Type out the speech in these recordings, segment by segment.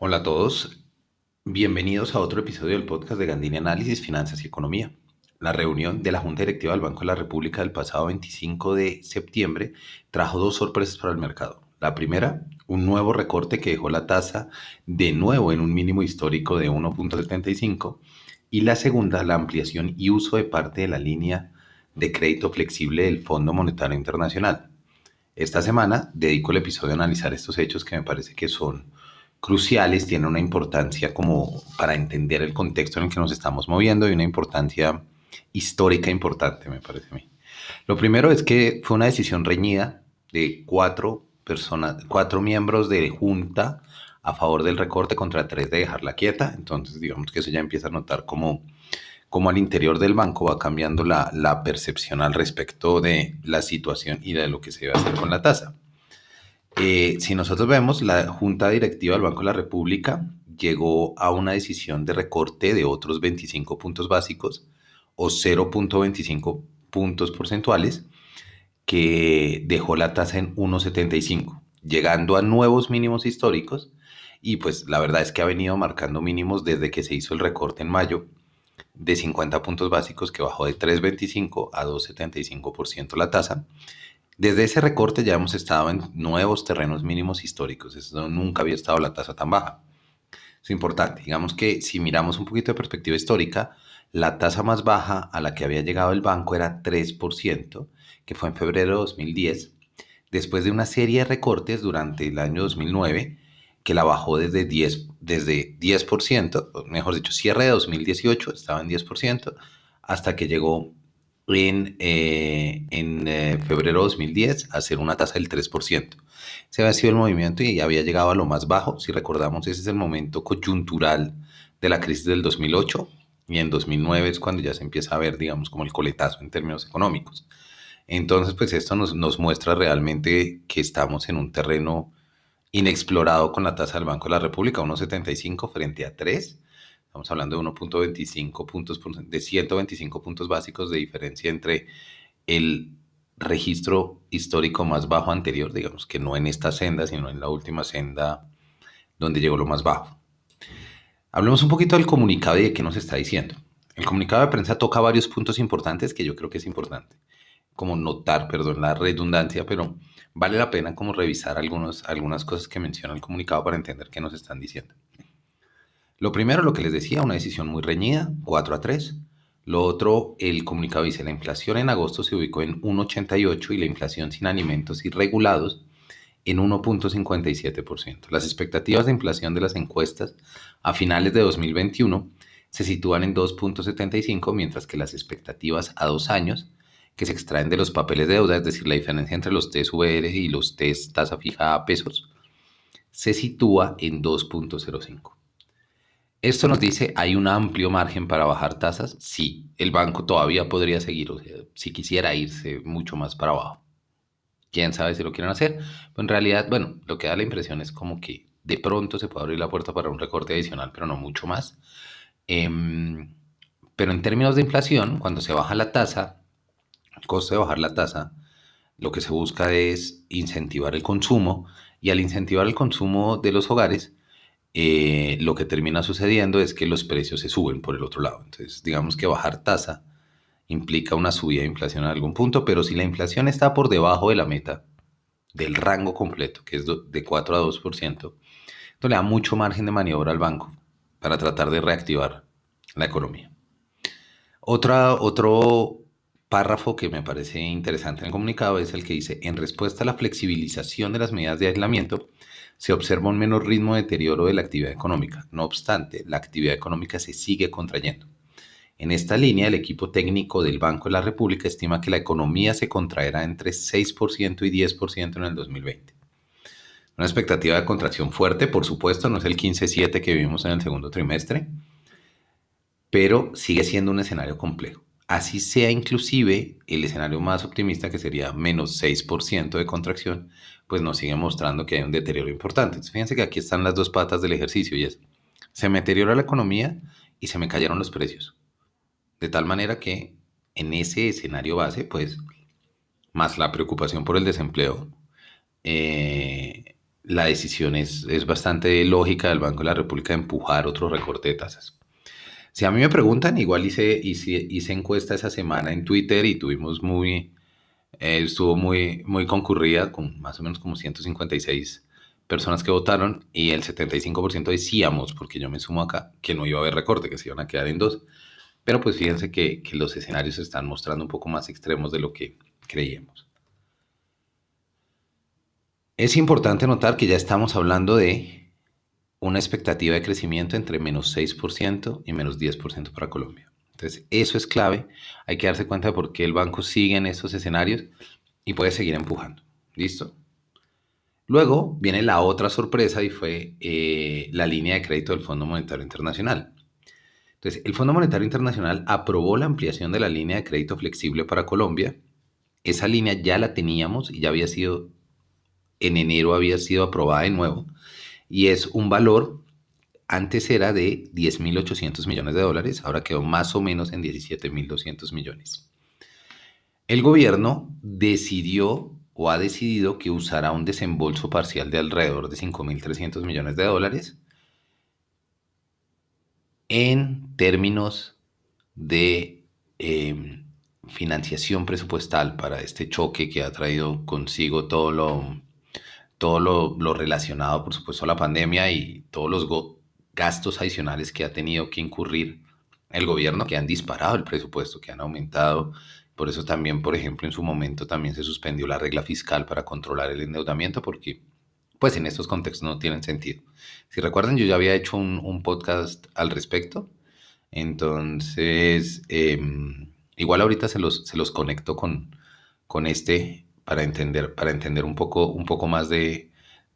Hola a todos, bienvenidos a otro episodio del podcast de Gandini Análisis, Finanzas y Economía. La reunión de la Junta Directiva del Banco de la República del pasado 25 de septiembre trajo dos sorpresas para el mercado. La primera, un nuevo recorte que dejó la tasa de nuevo en un mínimo histórico de 1.75 y la segunda, la ampliación y uso de parte de la línea de crédito flexible del Fondo Monetario Internacional. Esta semana dedico el episodio a analizar estos hechos que me parece que son cruciales, tienen una importancia como para entender el contexto en el que nos estamos moviendo y una importancia histórica importante, me parece a mí. Lo primero es que fue una decisión reñida de cuatro personas, cuatro miembros de junta a favor del recorte contra tres de dejarla quieta. Entonces, digamos que eso ya empieza a notar como, como al interior del banco va cambiando la, la percepción al respecto de la situación y de lo que se debe hacer con la tasa. Eh, si nosotros vemos, la Junta Directiva del Banco de la República llegó a una decisión de recorte de otros 25 puntos básicos o 0.25 puntos porcentuales que dejó la tasa en 1.75, llegando a nuevos mínimos históricos. Y pues la verdad es que ha venido marcando mínimos desde que se hizo el recorte en mayo de 50 puntos básicos que bajó de 3.25 a 2.75% la tasa desde ese recorte ya hemos estado en nuevos terrenos mínimos históricos. Nunca había estado la tasa tan baja. Es importante. Digamos que si miramos un poquito de perspectiva histórica, la tasa más baja a la que había llegado el banco era 3%, que fue en febrero de 2010, después de una serie de recortes durante el año 2009, que la bajó desde 10%, desde 10% mejor dicho, cierre de 2018 estaba en 10%, hasta que llegó en, eh, en eh, febrero de 2010 a hacer una tasa del 3%. Ese había sido el movimiento y había llegado a lo más bajo. Si recordamos, ese es el momento coyuntural de la crisis del 2008 y en 2009 es cuando ya se empieza a ver, digamos, como el coletazo en términos económicos. Entonces, pues esto nos, nos muestra realmente que estamos en un terreno inexplorado con la tasa del Banco de la República, 1,75 frente a 3 Estamos hablando de 1.25 puntos, de 125 puntos básicos de diferencia entre el registro histórico más bajo anterior, digamos que no en esta senda, sino en la última senda donde llegó lo más bajo. Hablemos un poquito del comunicado y de qué nos está diciendo. El comunicado de prensa toca varios puntos importantes que yo creo que es importante, como notar, perdón, la redundancia, pero vale la pena como revisar algunos, algunas cosas que menciona el comunicado para entender qué nos están diciendo. Lo primero, lo que les decía, una decisión muy reñida, 4 a 3. Lo otro, el comunicado dice, la inflación en agosto se ubicó en 1,88 y la inflación sin alimentos irregulados en 1.57%. Las expectativas de inflación de las encuestas a finales de 2021 se sitúan en 2.75, mientras que las expectativas a dos años, que se extraen de los papeles de deuda, es decir, la diferencia entre los test VR y los test tasa fija a pesos, se sitúa en 2.05. Esto nos dice, ¿hay un amplio margen para bajar tasas? Sí, el banco todavía podría seguir, o sea, si quisiera irse mucho más para abajo. Quién sabe si lo quieren hacer. Pero en realidad, bueno, lo que da la impresión es como que de pronto se puede abrir la puerta para un recorte adicional, pero no mucho más. Em, pero en términos de inflación, cuando se baja la tasa, el costo de bajar la tasa, lo que se busca es incentivar el consumo y al incentivar el consumo de los hogares, eh, lo que termina sucediendo es que los precios se suben por el otro lado. Entonces, digamos que bajar tasa implica una subida de inflación en algún punto, pero si la inflación está por debajo de la meta, del rango completo, que es de 4 a 2%, entonces le da mucho margen de maniobra al banco para tratar de reactivar la economía. Otra, otro párrafo que me parece interesante en el comunicado es el que dice, en respuesta a la flexibilización de las medidas de aislamiento, se observa un menor ritmo de deterioro de la actividad económica. No obstante, la actividad económica se sigue contrayendo. En esta línea, el equipo técnico del Banco de la República estima que la economía se contraerá entre 6% y 10% en el 2020. Una expectativa de contracción fuerte, por supuesto, no es el 15-7 que vivimos en el segundo trimestre, pero sigue siendo un escenario complejo. Así sea inclusive el escenario más optimista, que sería menos 6% de contracción, pues nos sigue mostrando que hay un deterioro importante. fíjense que aquí están las dos patas del ejercicio y es, se me deteriora la economía y se me cayeron los precios. De tal manera que en ese escenario base, pues, más la preocupación por el desempleo, eh, la decisión es, es bastante lógica del Banco de la República de empujar otro recorte de tasas. Si a mí me preguntan, igual hice, hice, encuesta esa semana en Twitter y tuvimos muy, eh, estuvo muy, muy concurrida, con más o menos como 156 personas que votaron y el 75% decíamos, porque yo me sumo acá, que no iba a haber recorte, que se iban a quedar en dos. Pero pues fíjense que, que los escenarios se están mostrando un poco más extremos de lo que creíamos. Es importante notar que ya estamos hablando de una expectativa de crecimiento entre menos 6% y menos 10% para Colombia. Entonces, eso es clave. Hay que darse cuenta de por qué el banco sigue en estos escenarios y puede seguir empujando. ¿Listo? Luego viene la otra sorpresa y fue eh, la línea de crédito del Fondo Monetario Internacional. Entonces, el Fondo Monetario Internacional aprobó la ampliación de la línea de crédito flexible para Colombia. Esa línea ya la teníamos y ya había sido en enero había sido aprobada de nuevo y es un valor, antes era de 10.800 millones de dólares, ahora quedó más o menos en 17.200 millones. El gobierno decidió o ha decidido que usará un desembolso parcial de alrededor de 5.300 millones de dólares en términos de em, financiación presupuestal para este choque que ha traído consigo todo lo todo lo, relacionado, por supuesto, a la pandemia y todos los gastos adicionales que ha tenido que incurrir el gobierno, que han disparado el presupuesto, que han aumentado. Por eso también, por ejemplo, en su momento también se suspendió la regla fiscal para controlar el endeudamiento, porque pues en estos contextos no tienen sentido. Si recuerdan, yo ya había hecho un, podcast al respecto. Entonces, em, igual ahorita se los, se los conecto con, con este para entender, para entender un, poco, un poco más de,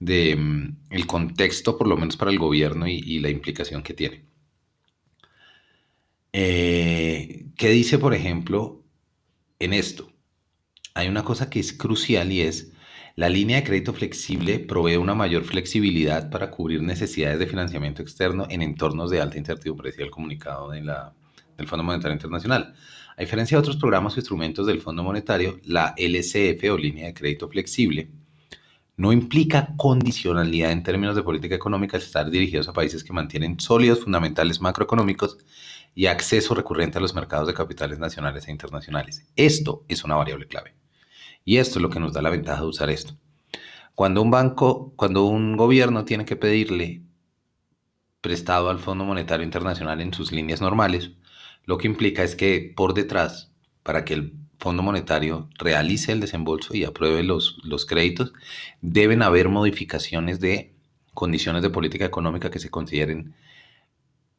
mm, el contexto, por lo menos para el gobierno y, la implicación que tiene. Eh, ¿Qué dice, por ejemplo, en esto? Hay una cosa que es crucial y es la línea de crédito flexible provee una mayor flexibilidad para cubrir necesidades de financiamiento externo en entornos de alta incertidumbre, decía el comunicado de la, del Fondo Monetario Internacional. A diferencia de otros programas o instrumentos del Fondo Monetario, la LCF o línea de crédito flexible no implica condicionalidad en términos de política económica al estar dirigidos a países que mantienen sólidos fundamentales macroeconómicos y acceso recurrente a los mercados de capitales nacionales e internacionales. Esto es una variable clave. Y esto es lo que nos da la ventaja de usar esto. Cuando un banco, cuando un gobierno tiene que pedirle prestado al Fondo Monetario Internacional en sus líneas normales, lo que implica es que por detrás, para que el Fondo Monetario realice el desembolso y apruebe los, créditos, deben haber modificaciones de condiciones de política económica que se consideren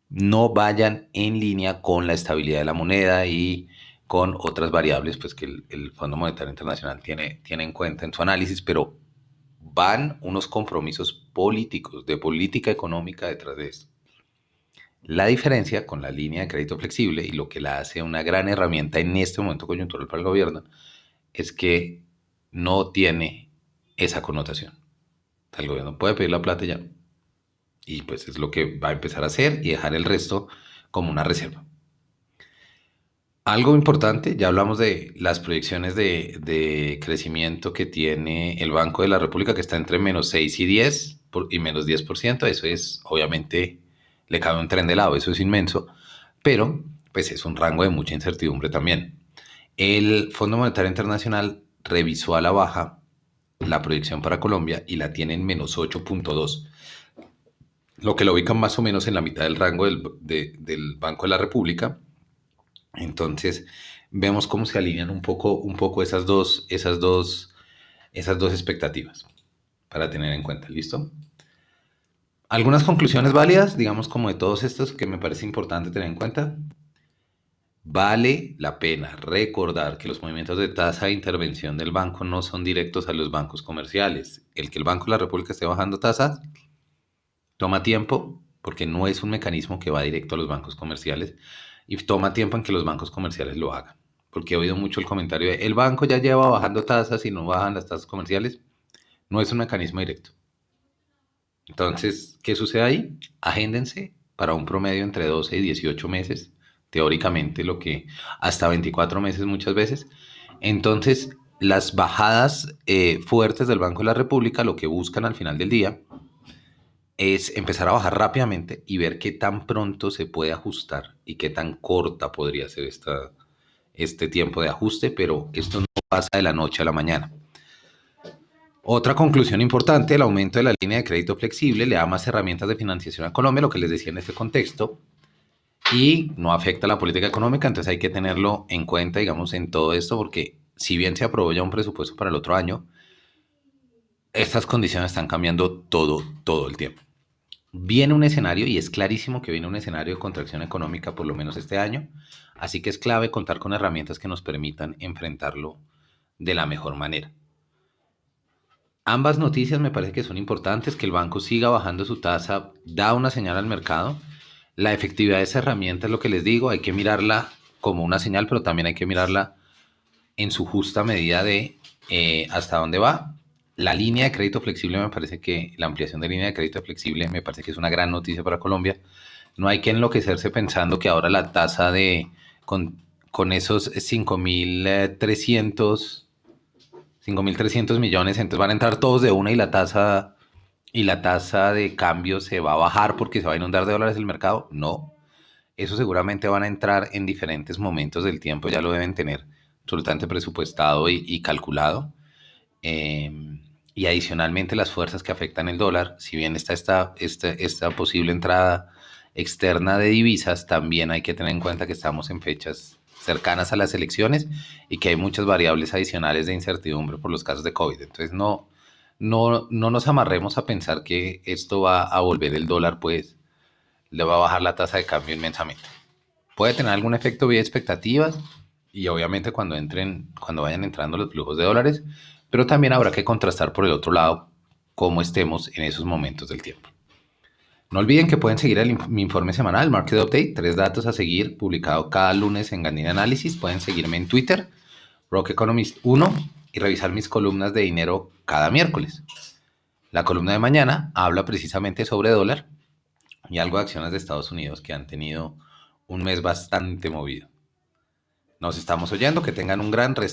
no vayan en línea con la estabilidad de la moneda y con otras variables pues, que el, el, Fondo Monetario Internacional tiene, tiene en cuenta en su análisis, pero van unos compromisos políticos, de política económica detrás de esto. La diferencia con la línea de crédito flexible y lo que la hace una gran herramienta en este momento coyuntural para el gobierno es que no tiene esa connotación. El gobierno puede pedir la plata ya. Y pues es lo que va a empezar a hacer y dejar el resto como una reserva. Algo importante, ya hablamos de las proyecciones de, de, crecimiento que tiene el Banco de la República, que está entre menos 6 y 10 y menos 10%. Eso es obviamente le cabe un tren de lado, eso es inmenso, pero pues es un rango de mucha incertidumbre también. El Fondo Monetario Internacional revisó a la baja la proyección para Colombia y la tiene en menos 8.2, lo que lo ubica más o menos en la mitad del rango del, del, Banco de la República. Entonces vemos cómo se alinean un poco, un poco esas, dos, esas, dos, esas dos expectativas para tener en cuenta. ¿Listo? Algunas conclusiones válidas, digamos como de todos estos que me parece importante tener en cuenta. Vale la pena recordar que los movimientos de tasa de intervención del banco no son directos a los bancos comerciales. El que el Banco de la República esté bajando tasas toma tiempo porque no es un mecanismo que va directo a los bancos comerciales y toma tiempo en que los bancos comerciales lo hagan. Porque he oído mucho el comentario de el banco ya lleva bajando tasas y no bajan las tasas comerciales. No es un mecanismo directo. Entonces, ¿qué sucede ahí? Agéndense para un promedio entre 12 y 18 meses, teóricamente lo que hasta 24 meses muchas veces. Entonces, las bajadas eh, fuertes del Banco de la República lo que buscan al final del día es empezar a bajar rápidamente y ver qué tan pronto se puede ajustar y qué tan corta podría ser esta, este tiempo de ajuste, pero esto no pasa de la noche a la mañana. Otra conclusión importante, el aumento de la línea de crédito flexible le da más herramientas de financiación a Colombia, lo que les decía en este contexto, y no afecta la política económica, entonces hay que tenerlo en cuenta, digamos, en todo esto, porque si bien se aprobó ya un presupuesto para el otro año, estas condiciones están cambiando todo, todo el tiempo. Viene un escenario, y es clarísimo que viene un escenario de contracción económica por lo menos este año, así que es clave contar con herramientas que nos permitan enfrentarlo de la mejor manera. Ambas noticias me parece que son importantes, que el banco siga bajando su tasa, da una señal al mercado. La efectividad de esa herramienta es lo que les digo, hay que mirarla como una señal, pero también hay que mirarla en su justa medida de eh, hasta dónde va. La línea de crédito flexible me parece que la ampliación de línea de crédito flexible me parece que es una gran noticia para Colombia. No hay que enloquecerse pensando que ahora la tasa de con, con esos 5.300 5.300 millones, entonces van a entrar todos de una y la tasa y la tasa de cambio se va a bajar porque se va a inundar de dólares el mercado. No, eso seguramente van a entrar en diferentes momentos del tiempo, ya lo deben tener absolutamente presupuestado y, calculado. Em, y adicionalmente las fuerzas que afectan el dólar, si bien está esta, esta, esta posible entrada externa de divisas, también hay que tener en cuenta que estamos en fechas cercanas a las elecciones y que hay muchas variables adicionales de incertidumbre por los casos de COVID. Entonces no, no, no nos amarremos a pensar que esto va a volver el dólar, pues le va a bajar la tasa de cambio inmensamente. Puede tener algún efecto vía expectativas, y obviamente cuando entren, cuando vayan entrando los flujos de dólares, pero también habrá que contrastar por el otro lado cómo estemos en esos momentos del tiempo. No olviden que pueden seguir mi informe semanal, Market Update, tres datos a seguir, publicado cada lunes en Gandini Análisis. Pueden seguirme en Twitter, Rock Economist 1, y revisar mis columnas de dinero cada miércoles. La columna de mañana habla precisamente sobre dólar y algo de acciones de Estados Unidos que han tenido un mes bastante movido. Nos estamos oyendo, que tengan un gran resto.